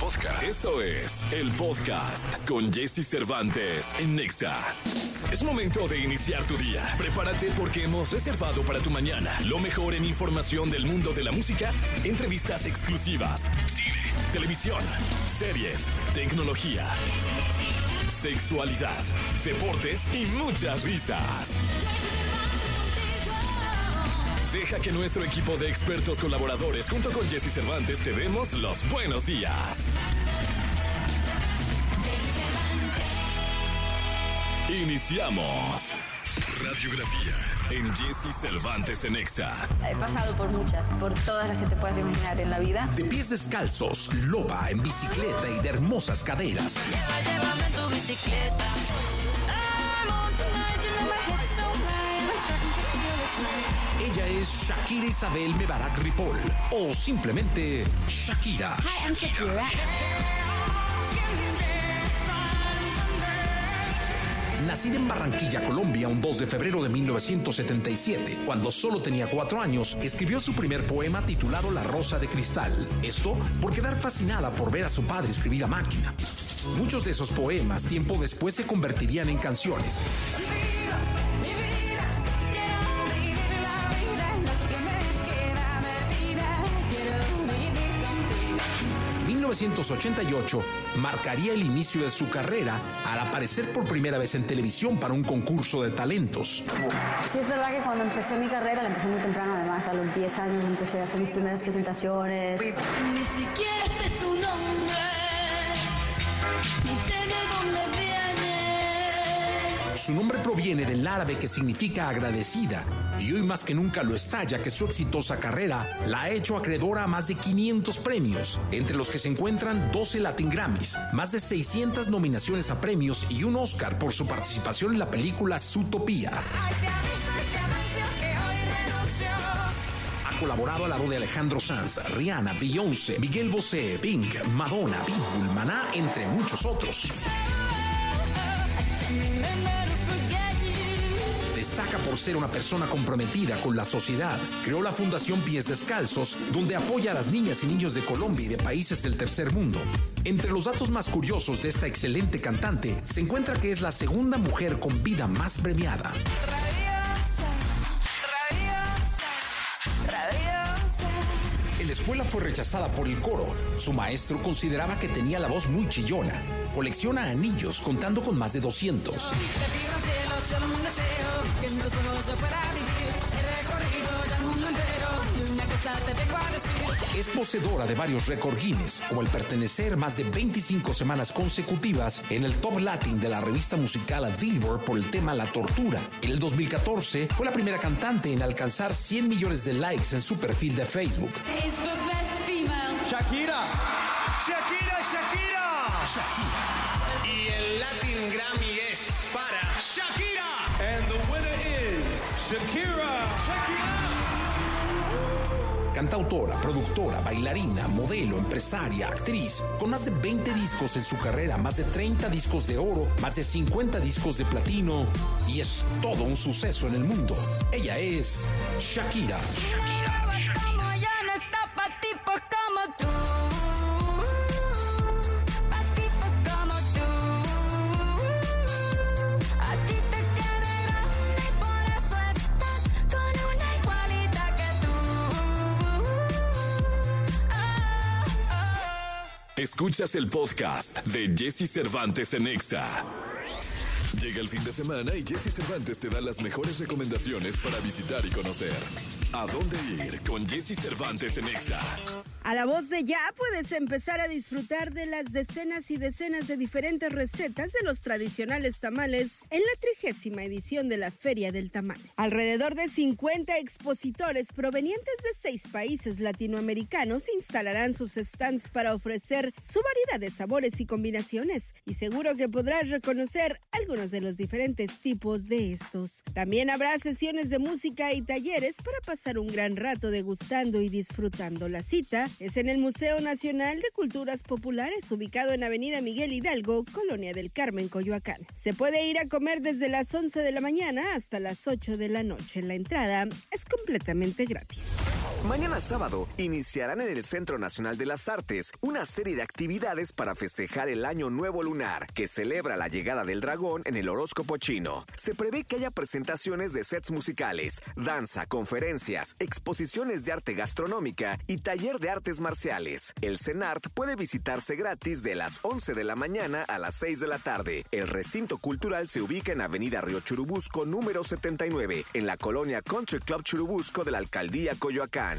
podcast. Eso es el podcast con Jesse Cervantes en Nexa. Es momento de iniciar tu día. Prepárate porque hemos reservado para tu mañana lo mejor en información del mundo de la música, entrevistas exclusivas, cine, televisión, series, tecnología, sexualidad, deportes y muchas risas. Deja que nuestro equipo de expertos colaboradores junto con Jesse Cervantes te demos los buenos días. Iniciamos. Radiografía en Jesse Cervantes en Exa. He pasado por muchas, por todas las que te puedas imaginar en la vida. De pies descalzos, loba en bicicleta y de hermosas caderas. Lleva, llévame en tu bicicleta. Es Shakira Isabel Mebarak Ripoll o simplemente Shakira. Hi, I'm Shakira. Nacida en Barranquilla, Colombia, un 2 de febrero de 1977, cuando solo tenía cuatro años, escribió su primer poema titulado La Rosa de Cristal. Esto por quedar fascinada por ver a su padre escribir a máquina. Muchos de esos poemas tiempo después se convertirían en canciones. 1988 marcaría el inicio de su carrera al aparecer por primera vez en televisión para un concurso de talentos. Sí, es verdad que cuando empecé mi carrera, la empecé muy temprano, además, a los 10 años empecé a hacer mis primeras presentaciones. Ni siquiera Su nombre proviene del árabe que significa agradecida y hoy más que nunca lo está ya que su exitosa carrera la ha hecho acreedora a más de 500 premios, entre los que se encuentran 12 Latin Grammys, más de 600 nominaciones a premios y un Oscar por su participación en la película Zootopia. Colaborado al lado de Alejandro Sanz, Rihanna, Beyoncé, Miguel Bosé, Pink, Madonna, Pitbull, Maná, entre muchos otros. Destaca por ser una persona comprometida con la sociedad. Creó la Fundación Pies Descalzos, donde apoya a las niñas y niños de Colombia y de países del tercer mundo. Entre los datos más curiosos de esta excelente cantante se encuentra que es la segunda mujer con vida más premiada. La escuela fue rechazada por el coro. Su maestro consideraba que tenía la voz muy chillona. Colecciona anillos contando con más de 200. Solo un deseo, que en tus ojos yo pueda vivir. He recorrido ya el mundo entero, y una cosa te tengo a decir. Es poseedora de varios récord Guinness, como el pertenecer más de 25 semanas consecutivas en el Top Latin de la revista musical Billboard por el tema La Tortura. En el 2014 fue la primera cantante en alcanzar 100 millones de likes en su perfil de Facebook. It's the best female. Shakira. Shakira, Shakira. Y el Latin Grammy es para Shakira. And the winner is Shakira. Cantautora, productora, bailarina, modelo, empresaria, actriz, con más de 20 discos en su carrera, más de 30 discos de oro, más de 50 discos de platino y es todo un suceso en el mundo. Ella es Shakira. Como Escuchas el podcast de Jesse Cervantes en Exa. Llega el fin de semana y Jesse Cervantes te da las mejores recomendaciones para visitar y conocer. ¿A dónde ir con Jesse Cervantes en Exa? A la voz de ya puedes empezar a disfrutar de las decenas y decenas de diferentes recetas de los tradicionales tamales en la trigésima edición de la Feria del Tamal. Alrededor de 50 expositores provenientes de seis países latinoamericanos instalarán sus stands para ofrecer su variedad de sabores y combinaciones y seguro que podrás reconocer algunos de los diferentes tipos de estos. También habrá sesiones de música y talleres para pasar un gran rato degustando y disfrutando la cita Es en el Museo Nacional de Culturas Populares, ubicado en Avenida Miguel Hidalgo, Colonia del Carmen, Coyoacán. Se puede ir a comer desde las 11 de la mañana hasta las 8 de la noche. La entrada es completamente gratis. Mañana sábado iniciarán en el Centro Nacional de las Artes una serie de actividades para festejar el Año Nuevo Lunar, que celebra la llegada del dragón en el horóscopo chino. Se prevé que haya presentaciones de sets musicales, danza, conferencias, exposiciones de arte gastronómica y taller de artes marciales. El CENART puede visitarse gratis de las 11 de la mañana a las 6 de la tarde. El recinto cultural se ubica en Avenida Río Churubusco número 79, en la colonia Country Club Churubusco de la alcaldía Coyoacán.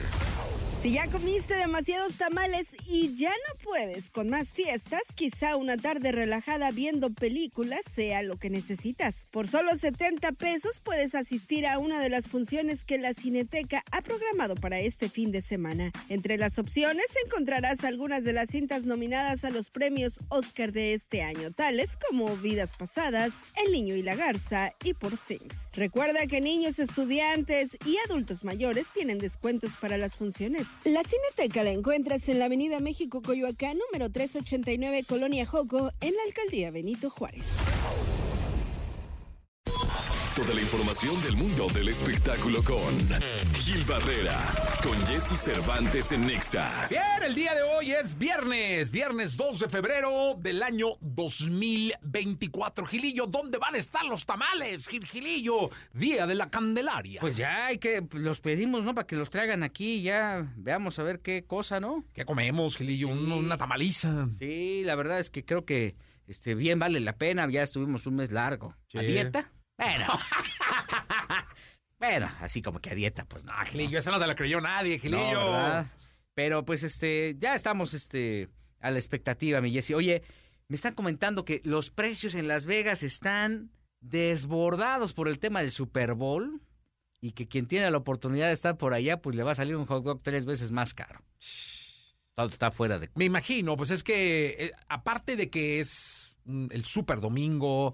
Si ya comiste demasiados tamales y ya no puedes con más fiestas, quizá una tarde relajada viendo películas sea lo que necesitas. Por solo 70 pesos puedes asistir a una de las funciones que la Cineteca ha programado para este fin de semana. Entre las opciones encontrarás algunas de las cintas nominadas a los premios Oscar de este año, tales como Vidas Pasadas, El Niño y la Garza y Por Things. Recuerda que niños, estudiantes y adultos mayores tienen descuentos para las funciones. La Cineteca la encuentras en la Avenida México Coyoacán, número 389, Colonia Joco, en la alcaldía Benito Juárez. Toda la información del mundo del espectáculo con Gil Barrera, con Jesse Cervantes en Nexa. Bien, el día de hoy es viernes, viernes 2 de febrero del año 2024. Gilillo, ¿dónde van a estar los tamales, Gil Gilillo? Día de la Candelaria. Pues ya hay que, los pedimos, ¿no? Para que los traigan aquí, ya veamos a ver qué cosa, ¿no? ¿Qué comemos, Gilillo? Un- Una tamaliza. Sí, la verdad es que creo que este bien vale la pena, ya estuvimos un mes largo. ¿A Sí. dieta? Bueno. bueno, así como que a dieta, pues no, Gilillo, esa no te la creyó nadie, No, Gilillo. ¿verdad? Pero pues este, ya estamos este a la expectativa, mi Jessy. Oye, me están comentando que los precios en Las Vegas están desbordados por el tema del Super Bowl y que quien tiene la oportunidad de estar por allá, pues le va a salir un hot dog tres veces más caro. Todo está fuera de... Me imagino, pues es que eh, aparte de que es mm, el Super Domingo,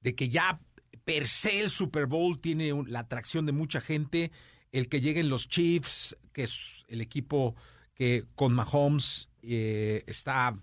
de que ya per se el Super Bowl tiene un- la atracción de mucha gente, el que lleguen los Chiefs, que es el equipo que con Mahomes eh, está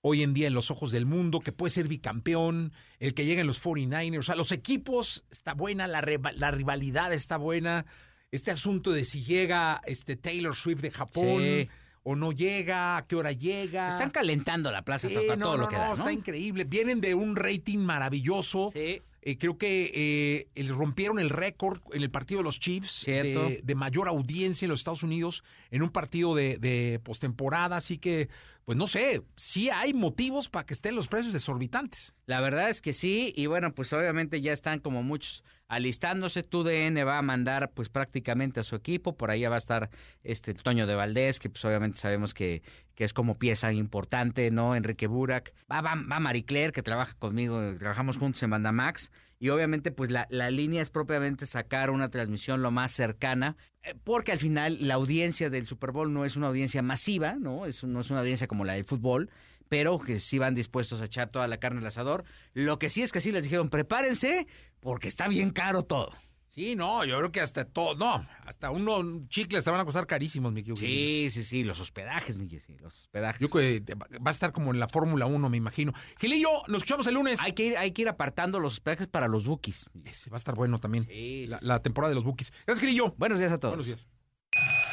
hoy en día en los ojos del mundo, que puede ser bicampeón, el que lleguen los 49ers, o sea, los equipos está buena, la, la rivalidad está buena, este asunto de si llega este Taylor Swift de Japón Sí. o no llega, a qué hora llega. Están calentando la plaza Sí, todo no, lo que no, da, ¿no? está increíble. Vienen de un rating maravilloso. Sí. Eh, creo que eh, rompieron el récord en el partido de los Chiefs de, de mayor audiencia en los Estados Unidos en un partido de, de postemporada. Así que, pues no sé, sí hay motivos para que estén los precios desorbitantes. La verdad es que sí, y bueno, pues obviamente ya están como muchos alistándose. TUDN va a mandar pues prácticamente a su equipo, por ahí va a estar este Toño de Valdés, que pues obviamente sabemos que, que es como pieza importante, ¿no? Enrique Burak. Va, va, va Marie Claire, que trabaja conmigo, trabajamos juntos en Banda Max, y obviamente pues la, la línea es propiamente sacar una transmisión lo más cercana, eh, porque al final la audiencia del Super Bowl no es una audiencia masiva, ¿no? Es, no es una audiencia como la del fútbol, pero que sí van dispuestos a echar toda la carne al asador. Lo que sí es que sí les dijeron, prepárense, porque está bien caro todo. Sí, no, yo creo que hasta todo, no, hasta unos chicles te van a costar carísimos, mi. Sí, sí, sí, los hospedajes, mi sí, los hospedajes. Yo creo que va a estar como en la Fórmula 1, me imagino. Gilillo, nos escuchamos el lunes. Hay que ir, hay que ir apartando los hospedajes para los bookies. Ese va a estar bueno también. Sí, sí, la, sí. la temporada de los Bookies. Gracias, Gilillo. Buenos días a todos. Buenos días.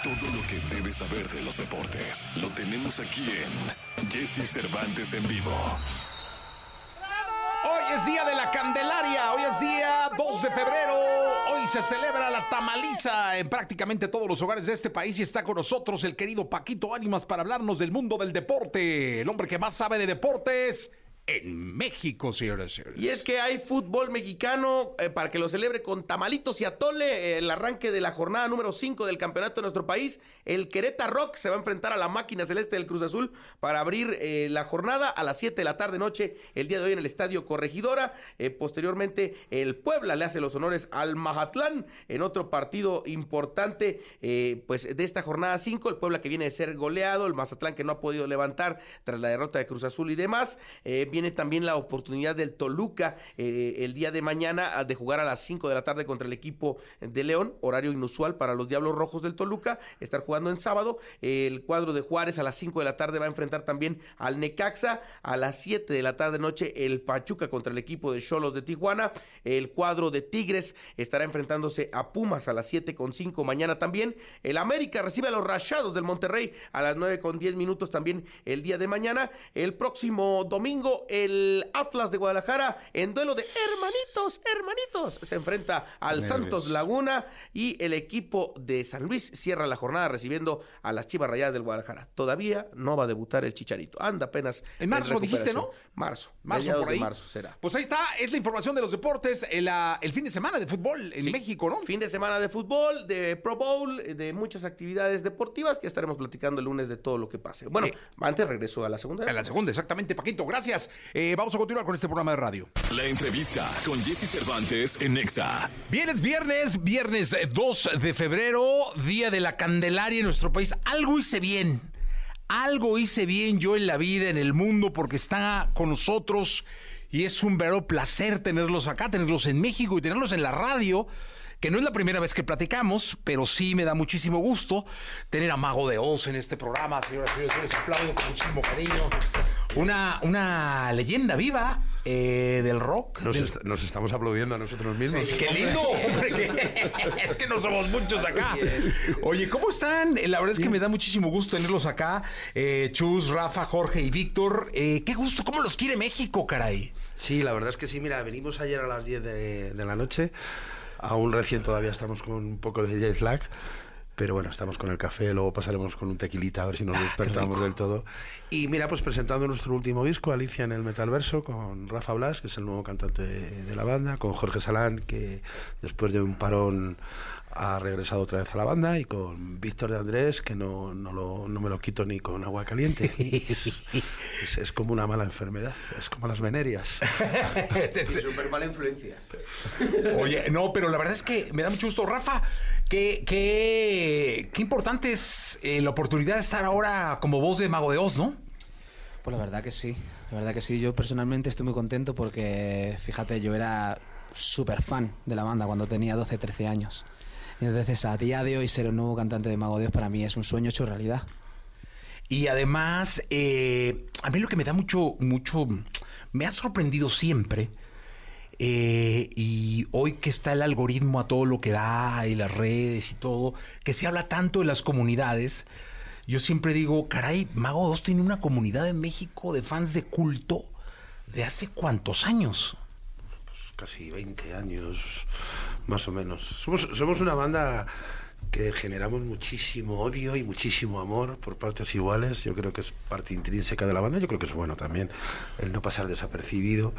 Todo lo que debes saber de los deportes lo tenemos aquí en Jesse Cervantes en vivo. Hoy es día de la Candelaria, hoy es día 2 de febrero, se celebra la tamaliza en prácticamente todos los hogares de este país y está con nosotros el querido Paquito Ánimas para hablarnos del mundo del deporte, el hombre que más sabe de deportes en México, señoras señores. Y es que hay fútbol mexicano eh, para que lo celebre con tamalitos y atole. eh, el arranque de la jornada número 5 del campeonato de nuestro país. El Querétaro Rock se va a enfrentar a la máquina celeste del Cruz Azul para abrir eh, la jornada a las 7 de la tarde noche el día de hoy en el Estadio Corregidora. Eh, posteriormente, el Puebla le hace los honores al Mazatlán en otro partido importante eh, pues de esta jornada 5. El Puebla que viene de ser goleado, el Mazatlán que no ha podido levantar tras la derrota de Cruz Azul y demás. Viene también la oportunidad del Toluca el día de mañana ah, de jugar a las 5 de la tarde contra el equipo de León, horario inusual para los Diablos Rojos del Toluca, estar jugando en sábado. El cuadro de Juárez a las 5 de la tarde va a enfrentar también al Necaxa. A las 7 de la tarde noche el Pachuca contra el equipo de Cholos de Tijuana. El cuadro de Tigres estará enfrentándose a Pumas a las 7 con 5 mañana también. El América recibe a los Rayados del Monterrey a las 9 con 10 minutos también el día de mañana. El próximo domingo el Atlas de Guadalajara en duelo de hermanitos, hermanitos. Se enfrenta al Nervios. Santos Laguna y el equipo de San Luis cierra la jornada recibiendo a las Chivas Rayadas del Guadalajara. Todavía no va a debutar el Chicharito. Anda apenas En marzo dijiste, ¿no? Marzo. Marzo por ahí. de marzo será. Pues ahí está, es la información de los deportes, el, ah, el fin de semana de fútbol en Sí. México, ¿no? Fin de semana de fútbol, de Pro Bowl, de muchas actividades deportivas que estaremos platicando el lunes de todo lo que pase. Bueno, antes regreso a la segunda. En la segunda, exactamente, Paquito, gracias. Eh, vamos a continuar con este programa de radio. La entrevista con Jesse Cervantes en Nexa. Viernes, viernes, viernes eh, 2 de febrero, día de la Candelaria en nuestro país. Algo hice bien. Algo hice bien yo en la vida, en el mundo, porque está con nosotros y es un verdadero placer tenerlos acá, tenerlos en México y tenerlos en la radio, que no es la primera vez que platicamos, pero sí me da muchísimo gusto tener a Mago de Oz en este programa, señoras y señores, les aplaudo con muchísimo cariño. Una, una leyenda viva eh, del rock. Nos, del- est- nos estamos aplaudiendo a nosotros mismos. Sí, qué lindo, hombre, que- es que no somos muchos acá. Oye, ¿cómo están? La verdad es que me da muchísimo gusto tenerlos acá. Eh, Chus, Rafa, Jorge y Víctor. Eh, qué gusto, ¿cómo los quiere México, caray? Sí, la verdad es que sí. Mira, venimos ayer a las 10 de, de la noche. Aún recién todavía estamos con un poco de jet lag. Pero bueno, estamos con el café, luego pasaremos con un tequilita a ver si nos despertamos del todo. Y mira, pues presentando nuestro último disco, Alicia en el Metalverso, con Rafa Blas, que es el nuevo cantante de, de la banda, con Jorge Salán, que después de un parón ha regresado otra vez a la banda, y con Víctor de Andrés, que no, no, lo- no me lo quito ni con agua caliente. Es, es- es como una mala enfermedad, es como las venerias. Súper mala influencia. Oye, no, pero la verdad es que me da mucho gusto. Rafa, qué, qué, qué importante es eh, la oportunidad de estar ahora como voz de Mago de Oz, ¿no? Pues la verdad que sí, la verdad que sí. Yo personalmente estoy muy contento porque, fíjate, yo era súper fan de la banda cuando tenía 12, 13 años. Y entonces a día de hoy ser el nuevo cantante de Mago de Dios para mí es un sueño hecho realidad. Y además, eh, a mí lo que me da mucho, mucho, me ha sorprendido siempre, eh, y hoy que está el algoritmo a todo lo que da y las redes y todo, que se habla tanto de las comunidades, yo siempre digo, caray, Mago 2 tiene una comunidad en México de fans de culto de hace cuántos años. casi 20 años, más o menos. Somos, somos una banda que generamos muchísimo odio y muchísimo amor por partes iguales. Yo creo que es parte intrínseca de la banda. Yo creo que es bueno también el no pasar desapercibido.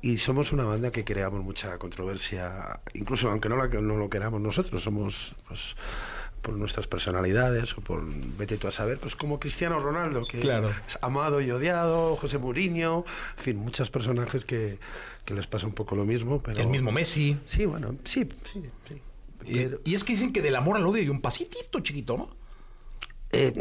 Y somos una banda que creamos mucha controversia, incluso aunque no, la, no lo queramos nosotros. Somos pues, por nuestras personalidades o por, vete tú a saber, pues como Cristiano Ronaldo, que Claro. es amado y odiado, José Mourinho, en fin, muchos personajes que, que les pasa un poco lo mismo. Pero... El mismo Messi. Sí, bueno, sí, sí, sí. Y, y es que dicen que del amor al odio hay un pasitito chiquito, ¿no? Eh,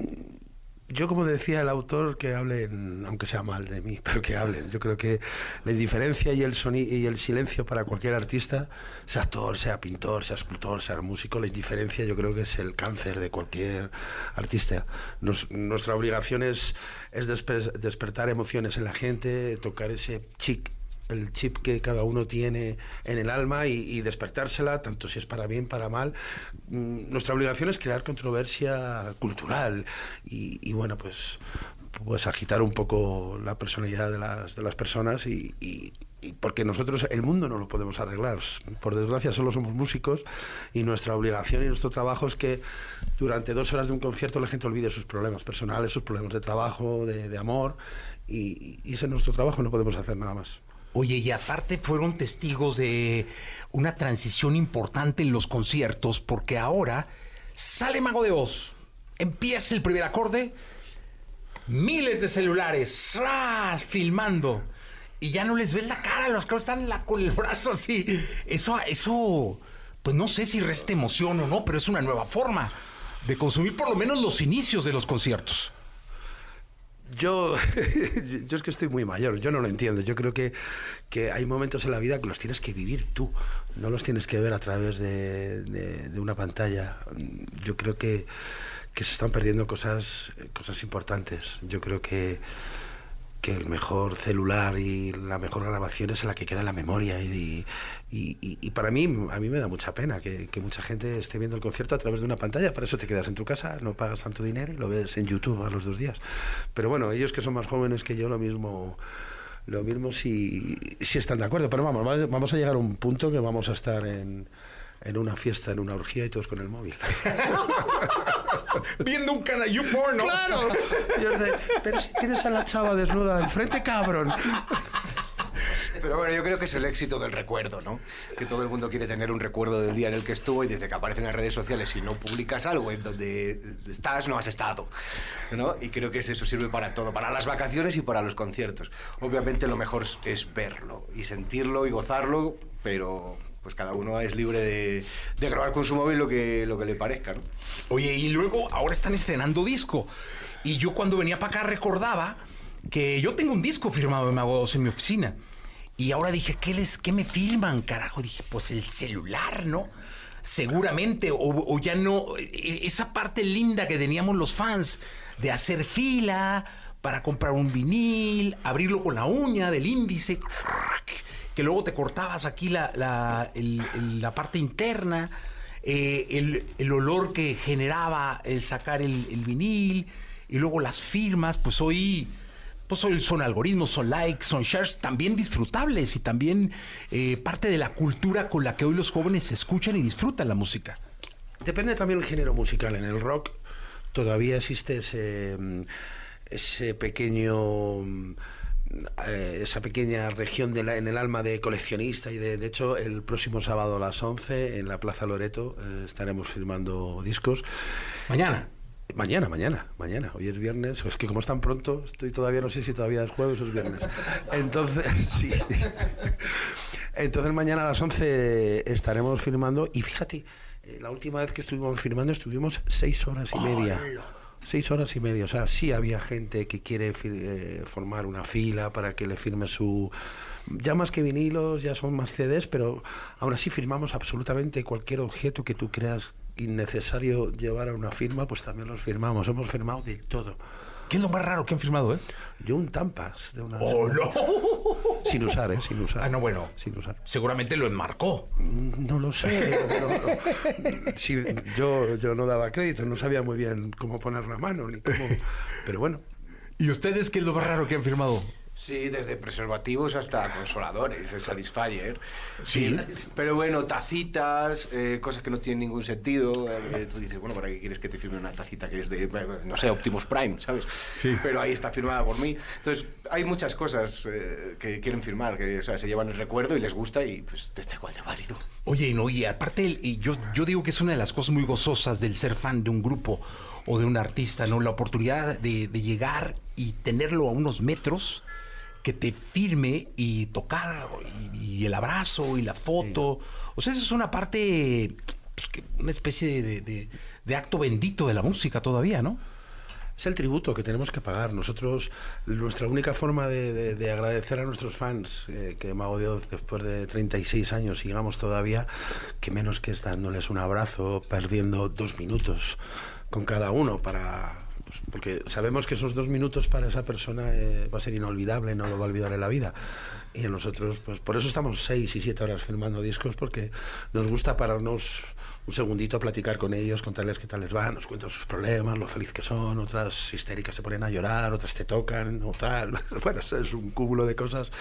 yo, como decía el autor, que hablen, aunque sea mal de mí, pero que hablen. Yo creo que la indiferencia y el, y el silencio para cualquier artista, sea actor, sea pintor, sea escultor, sea músico, la indiferencia yo creo que es el cáncer de cualquier artista. Nos- nuestra obligación es, es despe- despertar emociones en la gente, tocar ese chic el chip que cada uno tiene en el alma y, y despertársela, tanto si es para bien, para mal. Mm, Nuestra obligación es crear controversia cultural y, y, bueno, pues, pues agitar un poco la personalidad de las, de las personas y, y- porque nosotros el mundo no lo podemos arreglar. Por desgracia solo somos músicos y nuestra obligación y nuestro trabajo es que durante dos horas de un concierto la gente olvide sus problemas personales, sus problemas de trabajo, de, de amor y, y ese es nuestro trabajo, no podemos hacer nada más. Oye, y aparte fueron testigos de una transición importante en los conciertos, porque ahora sale Mago de Oz, empieza el primer acorde, miles de celulares, ¡ras! filmando, y ya no les ves la cara, los caras están la- con el brazo así. Eso, eso, pues no sé si resta emoción o no, pero es una nueva forma de consumir por lo menos los inicios de los conciertos. Yo, yo es que estoy muy mayor, yo no lo entiendo. Yo creo que, que hay momentos en la vida que los tienes que vivir tú, no los tienes que ver a través de, de- una pantalla. Yo creo que, que se están perdiendo cosas, cosas importantes. Yo creo que, que el mejor celular y la mejor grabación es la que queda en la memoria. Y, y- y- para mí, a mí me da mucha pena que, que mucha gente esté viendo el concierto a través de una pantalla. Para eso te quedas en tu casa, no pagas tanto dinero y lo ves en YouTube a los dos días. Pero bueno, ellos que son más jóvenes que yo, lo mismo. Lo mismo si, si están de acuerdo, pero vamos, va- vamos a llegar a un punto que vamos a estar en, en una fiesta, en una orgía y todos con el móvil. Viendo un canal porno. ¡Claro! De, pero si tienes a la chava desnuda enfrente, cabrón. Pero bueno, yo creo que es el éxito del recuerdo, ¿no? Que todo el mundo quiere tener un recuerdo del día en el que estuvo y desde que aparecen en las redes sociales, si no publicas algo en donde estás, no has estado, ¿no? Y creo que eso sirve para todo, para las vacaciones y para los conciertos. Obviamente lo mejor es verlo y sentirlo y gozarlo, pero pues cada uno es libre de, grabar con su móvil lo que, lo que le parezca, ¿no? Oye, y luego ahora están estrenando disco. Y yo cuando venía para acá recordaba que yo tengo un disco firmado de Mago 2 en mi oficina. Y ahora dije, ¿qué, les, ¿qué me filman, carajo? Dije, pues el celular, ¿no? Seguramente, o, o ya no, e- esa parte linda que teníamos los fans de hacer fila para comprar un vinil, abrirlo con la uña del índice, que luego te cortabas aquí la, la, la parte interna, eh, el, el olor que generaba el sacar el, vinil, y luego las firmas, pues hoy, pues hoy son algoritmos, son likes, son shares, también disfrutables y también eh, parte de la cultura con la que hoy los jóvenes escuchan y disfrutan la música. Depende también del género musical. En el rock todavía existe ese, mm, ese pequeño mm, esa pequeña región de la- en el alma de coleccionista y de, de hecho el próximo sábado a las 11 en la Plaza Loreto eh, estaremos firmando discos. Mañana. Mañana, mañana, mañana. Hoy es viernes. Es que como es tan pronto, estoy todavía no sé si todavía es jueves o es viernes. Entonces, sí. Entonces mañana a las 11 estaremos firmando y fíjate, eh, la última vez que estuvimos firmando estuvimos seis horas y media. Seis horas y media. O sea, sí había gente que quiere eh, formar una fila para que le firme su... Ya más que vinilos, ya son más CDs, pero aún así firmamos absolutamente cualquier objeto que tú creas innecesario llevar a una firma, pues también los firmamos. Hemos firmado de todo. ¿Qué es lo más raro que han firmado, eh? Yo un Tampas de una... ¡Oh, no! Sin usar, ¿eh? Sin usar. Ah, no, bueno. Sin usar. Seguramente lo enmarcó. No lo sé. pero- sí, yo, yo no daba crédito, no sabía muy bien cómo poner la mano, ni cómo... Pero bueno. ¿Y ustedes qué es lo más raro que han firmado? Sí, desde preservativos hasta consoladores, el Satisfyer. Sí. Pero bueno, tacitas, eh, cosas que no tienen ningún sentido. eh, tú dices, bueno, ¿para qué quieres que te firme una tacita que es de, eh, no sé, Optimus Prime, ¿sabes? Sí. Pero ahí está firmada por mí. Entonces, hay muchas cosas eh, que quieren firmar, que o sea, se llevan el recuerdo y les gusta y pues te echa igual de válido. Oye, no, y aparte, y yo, yo digo que es una de las cosas muy gozosas del ser fan de un grupo o de un artista, ¿no? La oportunidad de, de llegar y tenerlo a unos metros, que te firme y tocar, y, y el abrazo y la foto. O sea, eso es una parte, pues, que- una especie de, de- de acto bendito de la música todavía, ¿no? Es el tributo que tenemos que pagar. Nosotros, nuestra única forma de, de- de agradecer a nuestros fans, eh, que Mago de Oz, después de 36 años, sigamos todavía, que menos que es dándoles un abrazo, perdiendo dos minutos con cada uno para... pues, porque sabemos que esos dos minutos para esa persona eh, va a ser inolvidable, no lo va a olvidar en la vida. Y a nosotros, pues por eso estamos seis y siete horas filmando discos, porque nos gusta pararnos un segundito a platicar con ellos, contarles qué tal les va, nos cuentan sus problemas, lo feliz que son, otras histéricas se ponen a llorar, otras te tocan, o tal. Bueno, es un cúmulo de cosas.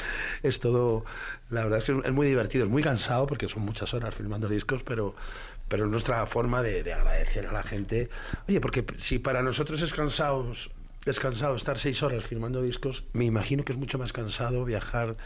Es todo, la verdad es que es muy divertido, es muy cansado porque son muchas horas filmando discos, pero, pero es nuestra forma de, de agradecer a la gente. Oye, porque si para nosotros es cansado, es cansado estar seis horas filmando discos, me imagino que es mucho más cansado viajar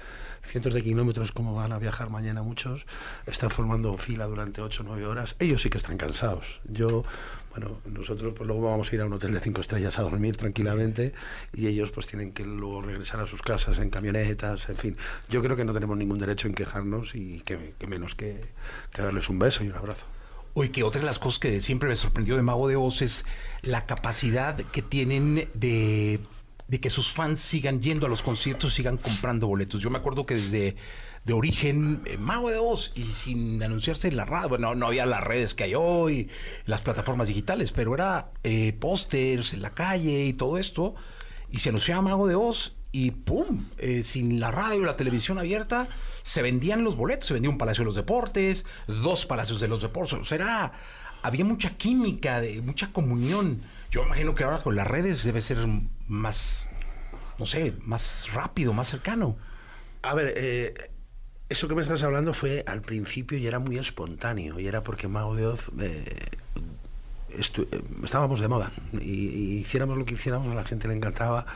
cientos de kilómetros como van a viajar mañana muchos, estar formando fila durante ocho o nueve horas. Ellos sí que están cansados. Yo, bueno, nosotros pues luego vamos a ir a un hotel de cinco estrellas a dormir tranquilamente y ellos pues tienen que luego regresar a sus casas en camionetas, en fin. Yo creo que no tenemos ningún derecho en quejarnos y que, que menos que, que darles un beso y un abrazo. Oye, que otra de las cosas que siempre me sorprendió de Mago de Oz es la capacidad que tienen de que sus fans sigan yendo a los conciertos, sigan comprando boletos. Yo me acuerdo que desde de origen, eh, Mago de Oz, y sin anunciarse en la radio, bueno, no había las redes que hay hoy, las plataformas digitales, pero era eh, pósters en la calle y todo esto, y se anunciaba Mago de Oz, y ¡pum! Eh, sin la radio la televisión abierta, se vendían los boletos, se vendía un Palacio de los Deportes, dos Palacios de los Deportes, o sea, había mucha química, de, mucha comunión. Yo imagino que ahora con las redes debe ser más, no sé, más rápido, más cercano. A ver, eh, eso que me estás hablando fue al principio y era muy espontáneo. Y era porque Mago de Oz eh, estábamos de moda. Y, y hiciéramos lo que hiciéramos, a la gente le encantaba.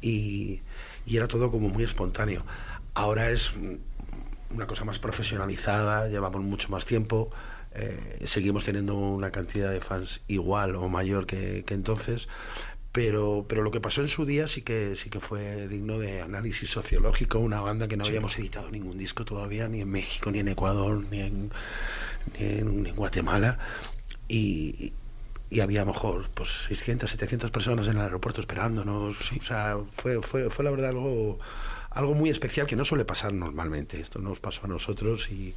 Y, y era todo como muy espontáneo. Ahora es una cosa más profesionalizada, llevamos mucho más tiempo. eh, seguimos teniendo una cantidad de fans igual o mayor que, que entonces. Pero, pero lo que pasó en su día sí que sí que fue digno de análisis sociológico, una banda que no Sí. habíamos editado ningún disco todavía, ni en México, ni en Ecuador, ni en, ni en, ni en Guatemala. Y, y había a lo mejor pues 600, 700 personas en el aeropuerto esperándonos. O sea, fue, fue, fue la verdad algo, algo muy especial que no suele pasar normalmente. Esto nos pasó a nosotros y,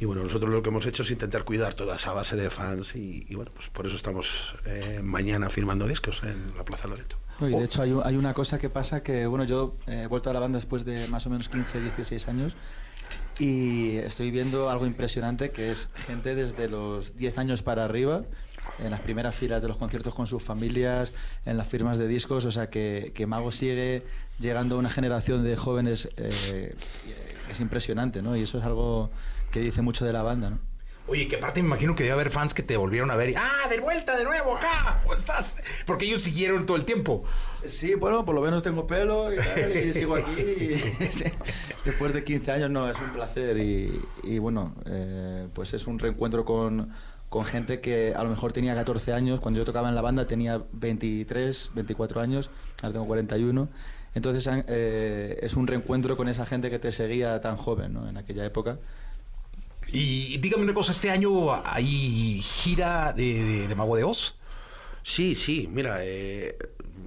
y bueno, nosotros lo que hemos hecho es intentar cuidar toda esa base de fans y, y bueno, pues por eso estamos eh, mañana firmando discos en la Plaza Loreto. No, y de hecho hay, hay una cosa que pasa que, bueno, yo eh, he vuelto a la banda después de más o menos 15, 16 años y estoy viendo algo impresionante que es gente desde los 10 años para arriba en las primeras filas de los conciertos con sus familias, en las firmas de discos, o sea que, que Mago sigue llegando a una generación de jóvenes eh, es impresionante, ¿no? Y eso es algo que dice mucho de la banda, ¿no? Oye, que aparte me imagino que debe haber fans que te volvieron a ver y, ah, de vuelta, de nuevo, acá, ¿cómo estás? Porque ellos siguieron todo el tiempo. Sí, bueno, por lo menos tengo pelo y, tal, y sigo aquí. y- después de 15 años, no, es un placer. Y, y bueno, eh, pues es un reencuentro con, con gente que a lo mejor tenía 14 años. Cuando yo tocaba en la banda tenía 23, 24 años, ahora tengo 41. Entonces eh, es un reencuentro con esa gente que te seguía tan joven ¿no? en aquella época. Y dígame una cosa, ¿este año hay gira de, de- de Mago de Oz? Sí, sí, mira, eh,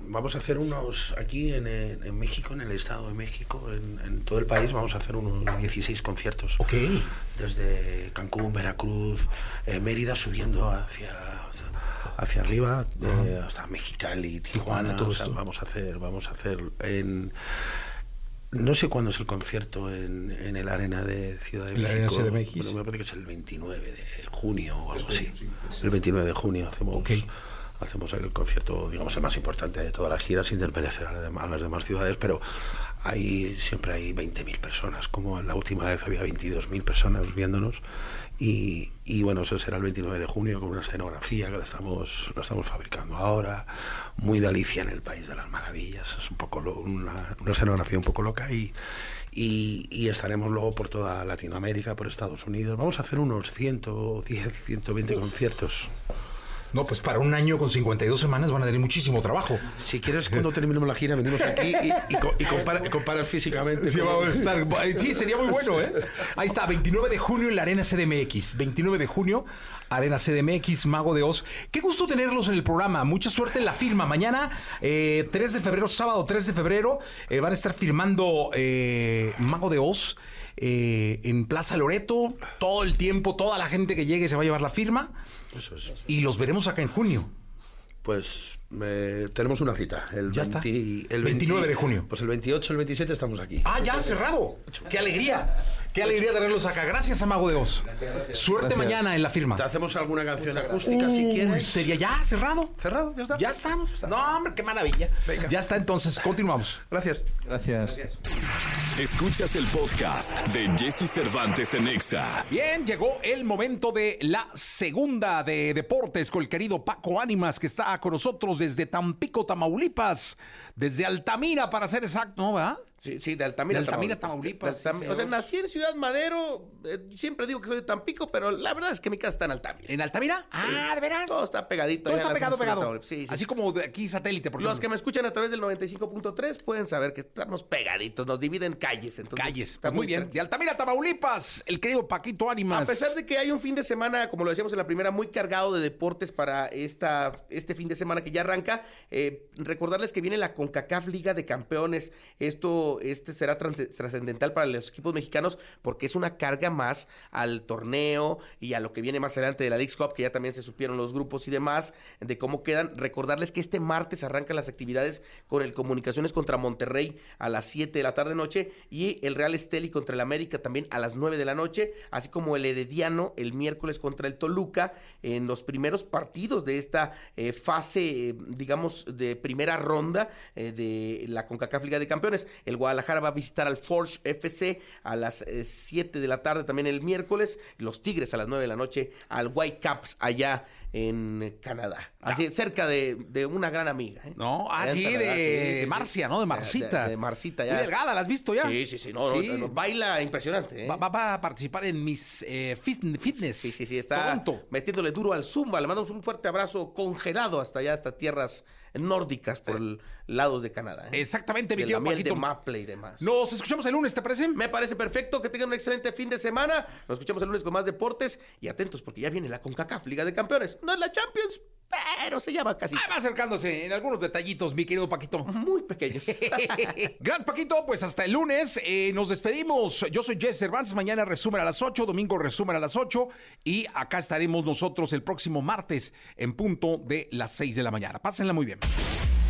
vamos a hacer unos aquí en, en México, en el Estado de México, en, en todo el país, vamos a hacer unos 16 conciertos. Ok. Desde Cancún, Veracruz, eh, Mérida, subiendo hacia, hacia arriba, eh, hasta Mexicali, Tijuana. todo o sea, esto. vamos a hacer, vamos a hacer en... No sé cuándo es el concierto en, en el Arena de Ciudad de En la México. Arena CDMX. Bueno, me parece que es el 29 de junio o algo así. El 29 de junio hacemos, hacemos el concierto, digamos, el más importante de toda la gira, sin desmerecer a, las las demás ciudades, pero hay, siempre hay 20.000 personas, como la última vez había 22.000 personas viéndonos. Y, y bueno, eso será el 29 de junio con una escenografía que la estamos, la estamos fabricando ahora, muy de Alicia en el País de las Maravillas. Es un poco lo- una, una escenografía un poco loca y, y, y estaremos luego por toda Latinoamérica, por Estados Unidos. Vamos a hacer unos 110, 120 conciertos. No, pues para un año con 52 semanas van a tener muchísimo trabajo. Si quieres, cuando terminemos la gira, venimos aquí y, y, co- y compara- y comparas físicamente. Sí, cómo- vamos a estar- sí, sería muy bueno, ¿eh? Ahí está, 29 de junio en la Arena CDMX. 29 de junio, Arena CDMX, Mago de Oz. Qué gusto tenerlos en el programa. Mucha suerte en la firma. Mañana, eh, 3 de febrero, sábado 3 de febrero, eh, van a estar firmando eh, Mago de Oz eh, en Plaza Loreto. Todo el tiempo, toda la gente que llegue se va a llevar la firma. Eso es. Y los veremos acá en junio. Pues eh, tenemos una cita. El, Ya está. 20 el 29 de junio. Pues el 28, el 27 estamos aquí. Ah, ya, cerrado. Qué alegría. Qué alegría tenerlos acá. Gracias a Mago de Oz. Suerte Gracias. mañana en la firma. Te hacemos alguna canción acústica si quieres. Sería ya cerrado. Cerrado, ya está. Ya estamos. No, hombre, qué maravilla. Ya está, entonces, continuamos. Gracias. Gracias. Escuchas el podcast de Jesse Cervantes en Exa. Bien, llegó el momento de la segunda de deportes con el querido Paco Ánimas, que está con nosotros desde Tampico, Tamaulipas, desde Altamira, para ser exacto, ¿no, verdad? Sí, sí, de Altamira, De Altamira, Tamaulipas. Sí, o sea, nací en Ciudad Madero. eh, siempre digo que soy de Tampico, pero la verdad es que mi casa está en Altamira. ¿En Altamira? Ah, ¿de veras? Todo está pegadito. Todo está pegado, pegado. Sí, sí. Así como de aquí satélite, por Los ejemplo. que me escuchan a través del 95.3 pueden saber que estamos pegaditos, nos dividen calles. Entonces Calles. está Pues muy bien. De Altamira, Tamaulipas, el querido Paquito Ánimas. A pesar de que hay un fin de semana, como lo decíamos en la primera, muy cargado de deportes para esta, este fin de semana que ya arranca, eh, recordarles que viene la CONCACAF Liga de Campeones. Esto este será trascendental para los equipos mexicanos porque es una carga más al torneo y a lo que viene más adelante de la League Cup, que ya también se supieron los grupos y demás, de cómo quedan. Recordarles que este martes arrancan las actividades con el Comunicaciones contra Monterrey a las 7 de la tarde noche y el Real Esteli contra el América también a las 9 de la noche, así como el Herediano el miércoles contra el Toluca en los primeros partidos de esta eh, fase, eh, digamos, de primera ronda eh, de la CONCACAF Liga de Campeones. Guadalajara va a visitar al Forge FC a las 7 de la tarde también el miércoles, los Tigres a las 9 de la noche al Whitecaps allá en Canadá. Así, cerca de, de una gran amiga. ¿eh? No, ah, Allá en sí, Canadá, de Marcia, ¿no? De Marcita. De, de Marcita, ya. Muy delgada, ¿la has visto ya? Sí, sí, sí. No, Sí. no, no, baila impresionante. ¿eh? Va, va- va a participar en mis eh, fit- fitness. Sí, sí, sí, está metiéndole duro al Zumba. Le mandamos un fuerte abrazo congelado hasta allá, hasta tierras nórdicas por el lados de Canadá. ¿eh? Exactamente, mi de querido la miel Paquito. de Maple y demás. Nos escuchamos el lunes, ¿te parece? Me parece perfecto, que tengan un excelente fin de semana. Nos escuchamos el lunes con más deportes y atentos porque ya viene la CONCACAF Liga de Campeones. No es la Champions, pero se llama casi. Ah, va acercándose en algunos detallitos, mi querido Paquito. Muy pequeños. Gracias, Paquito. Pues hasta el lunes. eh, nos despedimos. Yo soy Jess Cervantes. Mañana resumen a las 8, domingo resumen a las 8. Y acá estaremos nosotros el próximo martes en punto de las 6 de la mañana. Pásenla muy bien.